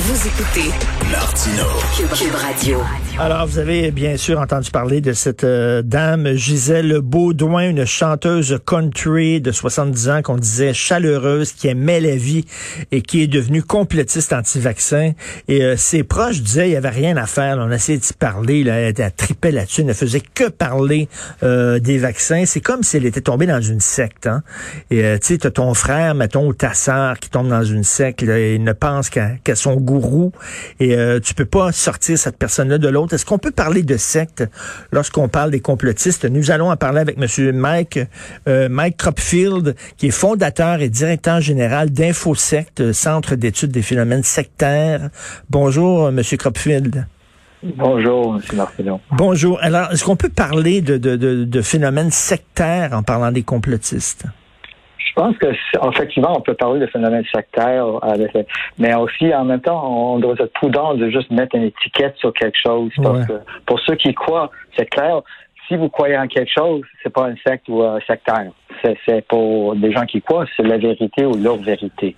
Vous écoutez Martino. Cube, Radio. Alors, vous avez bien sûr entendu parler de cette euh, dame Gisèle Baudouin, une chanteuse country de 70 ans qu'on disait chaleureuse, qui aimait la vie et qui est devenue complétiste anti-vaccin. Et euh, ses proches disaient il y avait rien à faire. On a essayé d'y parler, là, elle, elle tripait là-dessus, elle ne faisait que parler euh, des vaccins. C'est comme si elle était tombée dans une secte. Hein? Et tu sais, t'as ton frère, mettons, ou ta sœur qui tombe dans une secte là, et ne pense qu'à qu son gourou. Et tu peux pas sortir cette personne-là de l'autre. Est-ce qu'on peut parler de secte lorsqu'on parle des complotistes? Nous allons en parler avec M. Mike, euh, Mike Cropfield, qui est fondateur et directeur général d'InfoSect, Centre d'études des phénomènes sectaires. Bonjour, M. Cropfield. Bonjour, M. Marcelon. Bonjour. Alors, est-ce qu'on peut parler de, de, de, de phénomènes sectaires en parlant des complotistes? Je pense que effectivement, on peut parler de phénomènes sectaires, mais aussi en même temps, on doit être prudent de juste mettre une étiquette sur quelque chose. Parce que pour ceux qui croient, c'est clair. Si vous croyez en quelque chose, c'est pas un secte ou un sectaire. C'est pour des gens qui croient, c'est la vérité ou leur vérité.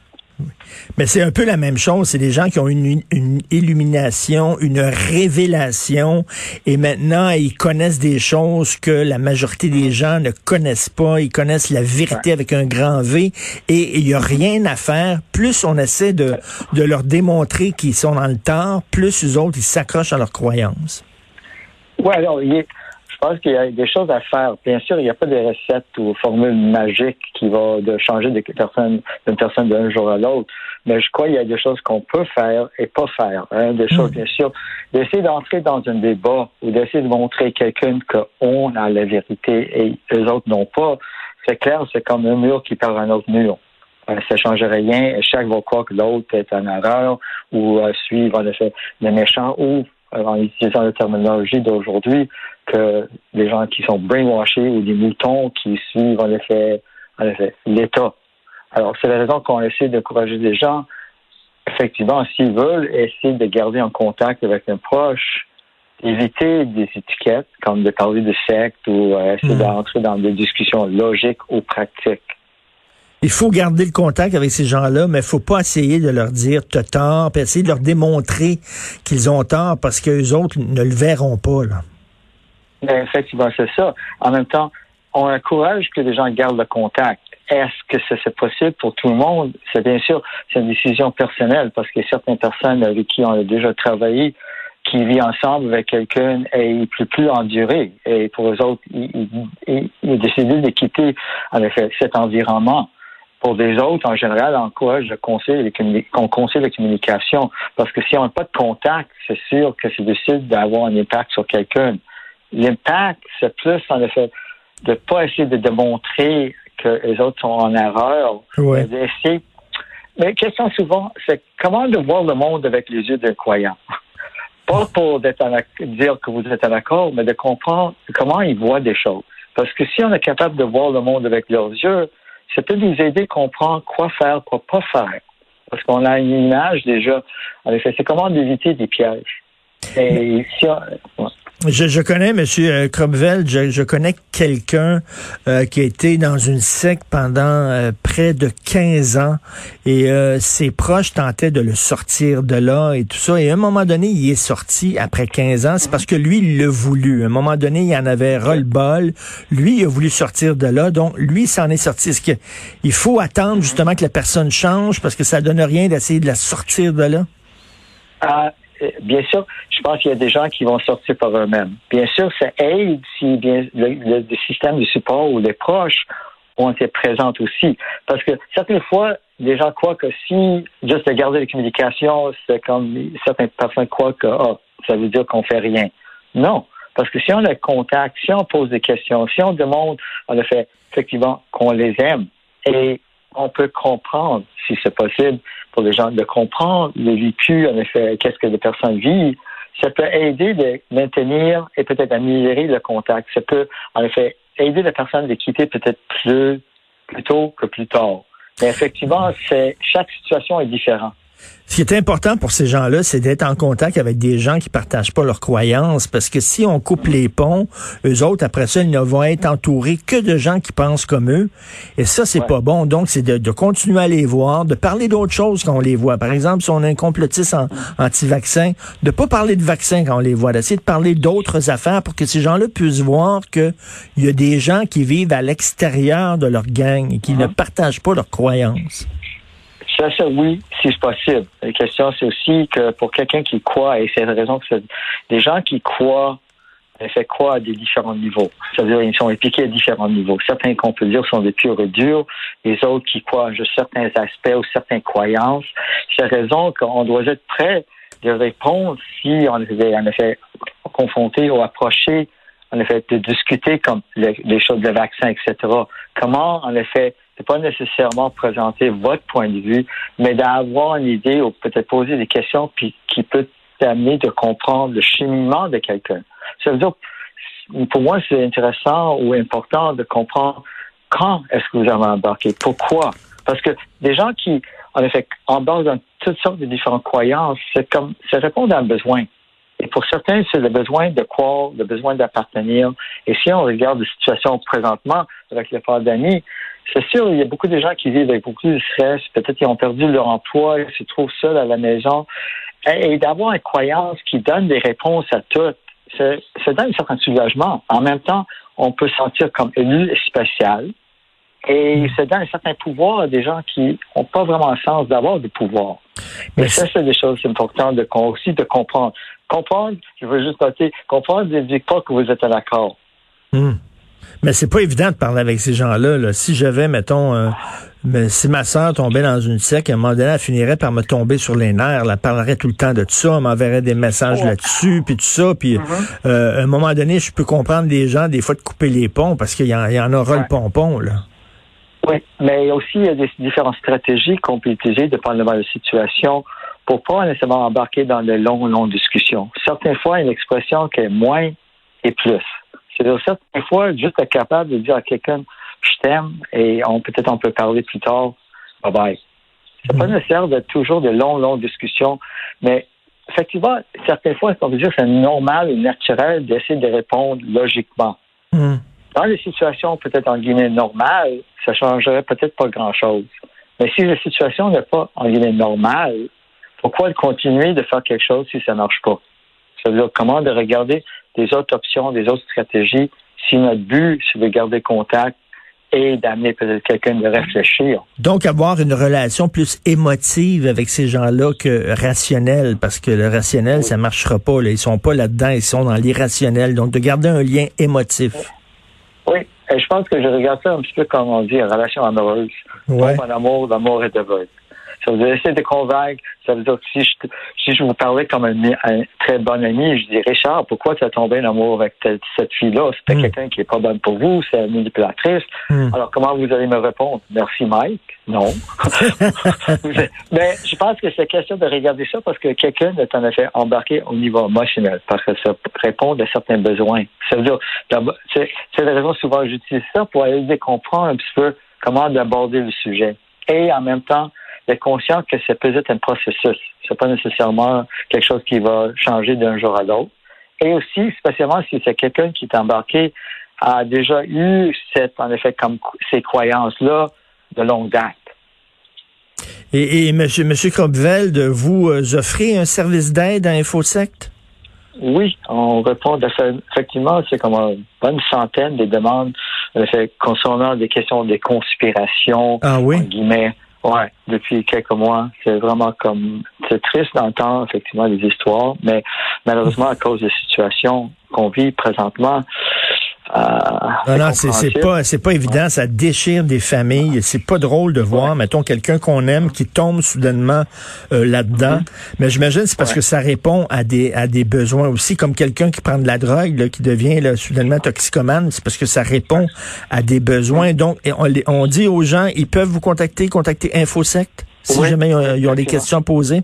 Mais c'est un peu la même chose. C'est des gens qui ont une, une, illumination, une révélation, et maintenant ils connaissent des choses que la majorité des gens ne connaissent pas. Ils connaissent la vérité avec un grand V, et il n'y a rien à faire. Plus on essaie de, de leur démontrer qu'ils sont dans le tort, plus les autres ils s'accrochent à leurs croyances. Ouais, alors il est je pense qu'il y a des choses à faire. Bien sûr, il n'y a pas de recettes ou formules magiques qui vont de changer d'une personne d'un jour à l'autre. Mais je crois qu'il y a des choses qu'on peut faire et pas faire. Hein. Des choses, hmm. bien sûr, d'essayer d'entrer dans un débat ou d'essayer de montrer à quelqu'un qu'on a la vérité et les autres n'ont pas. C'est clair, c'est comme un mur qui perd un autre mur. Euh, ça ne change rien. Chaque va croire que l'autre est en erreur ou euh, suivre le méchant ou en utilisant la terminologie d'aujourd'hui, que les gens qui sont brainwashés ou des moutons qui suivent en effet, en effet l'État. Alors, c'est la raison qu'on essaie d'encourager des gens, effectivement, s'ils veulent essayer de garder en contact avec un proche, éviter des étiquettes, comme de parler de secte ou euh, essayer hmm. d'entrer dans des discussions logiques ou pratiques. Il faut garder le contact avec ces gens-là, mais il faut pas essayer de leur dire t'as tort, puis essayer de leur démontrer qu'ils ont tort parce que les autres ne le verront pas. Là. Ben, effectivement, c'est ça. En même temps, on encourage que les gens gardent le contact. Est-ce que c'est possible pour tout le monde? C'est bien sûr, c'est une décision personnelle parce que certaines personnes avec qui on a déjà travaillé qui vivent ensemble avec quelqu'un et il ne peut plus endurer. Et pour les autres, ils ont décidé de quitter effet cet environnement. Pour des autres, en général, on encourage le conseil, qu'on conseille la communication. Parce que si on n'a pas de contact, c'est sûr que c'est difficile d'avoir un impact sur quelqu'un. L'impact, c'est plus, en effet, de ne pas essayer de démontrer que les autres sont en erreur. Ouais. D'essayer. Mais la question souvent, c'est comment de voir le monde avec les yeux d'un croyant? Pas pour dire que vous êtes en accord, mais de comprendre comment ils voient des choses. Parce que si on est capable de voir le monde avec leurs yeux, ça peut nous aider à comprendre quoi faire, quoi pas faire. Parce qu'on a une image déjà. C'est comment éviter des pièges. Et si on, je, je, connais M. Euh, Cromwell, je, je, connais quelqu'un euh, qui a été dans une secte pendant euh, près de 15 ans et ses proches tentaient de le sortir de là et tout ça. Et à un moment donné, il est sorti après 15 ans. C'est parce que lui, il l'a voulu. À un moment donné, il en avait ras-le-bol. Lui, il a voulu sortir de là. Donc, lui, s'en est sorti. Est-ce qu'il faut attendre justement que la personne change parce que ça donne rien d'essayer de la sortir de là? Bien sûr, je pense qu'il y a des gens qui vont sortir par eux-mêmes. Bien sûr, ça aide si bien le, système de support ou les proches ont été présents aussi. Parce que certaines fois, les gens croient que si juste de garder les communications, c'est comme certaines personnes croient que oh, ça veut dire qu'on fait rien. Non. Parce que si on a contact, si on pose des questions, si on demande, en effet, effectivement, qu'on les aime et on peut comprendre, si c'est possible, pour les gens de comprendre le vécu, en effet, qu'est-ce que les personnes vivent, ça peut aider de maintenir et peut-être améliorer le contact. Ça peut, en effet, aider la personne à quitter peut-être plus, plus tôt que plus tard. Mais effectivement, c'est, chaque situation est différente. Ce qui est important pour ces gens-là, c'est d'être en contact avec des gens qui partagent pas leurs croyances, parce que si on coupe les ponts, eux autres, après ça, ils ne vont être entourés que de gens qui pensent comme eux. Et ça, c'est pas bon. Donc, c'est de, continuer à les voir, de parler d'autres choses quand on les voit. Par exemple, si on a un complotiste anti-vaccin, de pas parler de vaccin quand on les voit, d'essayer de parler d'autres affaires pour que ces gens-là puissent voir qu'il y a des gens qui vivent à l'extérieur de leur gang et qui ne uh-huh. partagent pas leurs croyances. Ça, oui, si c'est possible. La question, c'est aussi que pour quelqu'un qui croit, et c'est la raison que des gens qui croient, fait quoi à des différents niveaux. C'est-à-dire, ils sont impliqués à différents niveaux. Certains qu'on peut dire sont des purs et durs, les autres qui croient à certains aspects ou certaines croyances. C'est la raison qu'on doit être prêt de répondre si on est en effet confronté ou approché en effet, de discuter comme les, choses de vaccin, etc. Comment, en effet, pas nécessairement présenter votre point de vue, mais d'avoir une idée ou peut-être poser des questions puis qui peut t'amener de comprendre le cheminement de quelqu'un. Ça veut dire, pour moi, c'est intéressant ou important de comprendre quand est-ce que vous avez embarqué, pourquoi. Parce que des gens qui, en effet, embarquent dans toutes sortes de différentes croyances, c'est comme, ça répond à un besoin. Et pour certains, c'est le besoin de croire, le besoin d'appartenir. Et si on regarde la situation présentement avec le pandémie, c'est sûr, il y a beaucoup de gens qui vivent avec beaucoup de stress. Peut-être qu'ils ont perdu leur emploi, ils se trouvent seuls à la maison. Et, d'avoir une croyance qui donne des réponses à tout, ça, donne un certain soulagement. En même temps, on peut se sentir comme élu spécial. Et ça donne un certain pouvoir à des gens qui n'ont pas vraiment le sens d'avoir du pouvoir. Mais ça, c'est des choses importantes de, aussi de comprendre. Comprendre, je veux juste noter, comprendre ne dit pas que vous êtes à l'accord. Hmm. Mais c'est pas évident de parler avec ces gens-là. Si j'avais, mettons, euh, si ma soeur tombait dans une sec, à un moment donné, elle finirait par me tomber sur les nerfs. Elle parlerait tout le temps de tout ça, elle m'enverrait des messages là-dessus, puis tout ça. Puis mm-hmm. euh, à un moment donné, je peux comprendre des gens, des fois, de couper les ponts parce qu'il y, en aura le pompon, là. Oui, mais aussi, il y a des différentes stratégies qu'on peut utiliser dépendamment de la situation pour pas nécessairement embarquer dans de longues, longues discussions. Certaines fois, une expression qui est moins et plus. C'est-à-dire, certaines fois, juste être capable de dire à quelqu'un, je t'aime, et on peut-être on peut parler plus tard, bye bye. C'est pas mhm. nécessaire d'être toujours de longues, longues discussions, mais effectivement, certaines fois, on peut dire c'est normal et naturel d'essayer de répondre logiquement. Mhm. Dans les situations peut-être en guillemets normales, ça changerait peut-être pas grand-chose. Mais si la situation n'est pas en guillemets normale, pourquoi continuer de faire quelque chose si ça marche pas? C'est-à-dire comment de regarder des autres options, des autres stratégies, si notre but, c'est de garder contact et d'amener peut-être quelqu'un de réfléchir. Donc, avoir une relation plus émotive avec ces gens-là que rationnelle, parce que le rationnel, ça marchera pas. Là. Ils sont pas là-dedans, ils sont dans l'irrationnel. Donc, de garder un lien émotif. Oui, et je pense que je regarde ça un petit peu comme on dit, une relation amoureuse. Ouais. en amour, l'amour est aveugle. Ça veut dire essayer de convaincre. Ça veut dire que si je, si je vous parlais comme un, très bon ami, je dirais Richard, pourquoi tu as tombé en amour avec cette fille-là? C'était hmm. quelqu'un qui est pas bonne pour vous, c'est une manipulatrice. Hmm. Alors, comment vous allez me répondre? Merci, Mike. Non. Mais je pense que c'est question de regarder ça parce que quelqu'un est en effet embarqué au niveau émotionnel, parce que ça répond à certains besoins. Ça veut dire, c'est la raison souvent j'utilise ça pour aider à comprendre un petit peu comment aborder le sujet. Et en même temps, d'être conscient que c'est peut-être un processus. C'est pas nécessairement quelque chose qui va changer d'un jour à l'autre. Et aussi, spécialement si c'est quelqu'un qui est embarqué, a déjà eu cette, en effet, comme ces croyances-là de longue date. Et, et monsieur, monsieur vous euh, offrez un service d'aide à InfoSect? Oui, on répond effectivement, c'est comme une bonne centaine de demandes concernant des questions de conspiration, ah, oui? guillemets, Ouais, depuis quelques mois, c'est vraiment comme c'est triste d'entendre effectivement les histoires, mais malheureusement à cause des situations qu'on vit présentement, euh, non, c'est pas c'est pas évident, ça déchire des familles. C'est pas drôle de voir, mettons quelqu'un qu'on aime qui tombe soudainement euh, là-dedans. Mm-hmm. Mais j'imagine c'est parce que ça répond à des à des besoins aussi, comme quelqu'un qui prend de la drogue, qui devient là, soudainement toxicomane, c'est parce que ça répond à des besoins. Donc on, on dit aux gens, ils peuvent vous contacter, contacter InfoSect si jamais ils ont des questions à poser.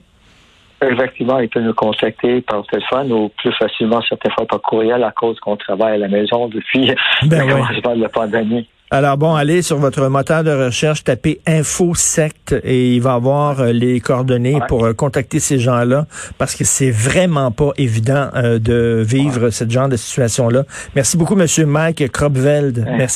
Effectivement, il peut nous contacter par téléphone ou plus facilement certaines fois par courriel à cause qu'on travaille à la maison depuis ben le commencement de la pandémie. Alors bon, allez sur votre moteur de recherche, tapez info secte et il va avoir euh, les coordonnées pour euh, contacter ces gens-là parce que c'est vraiment pas évident euh, de vivre ce genre de situation-là. Merci beaucoup, Monsieur Mike Kropveld. Merci.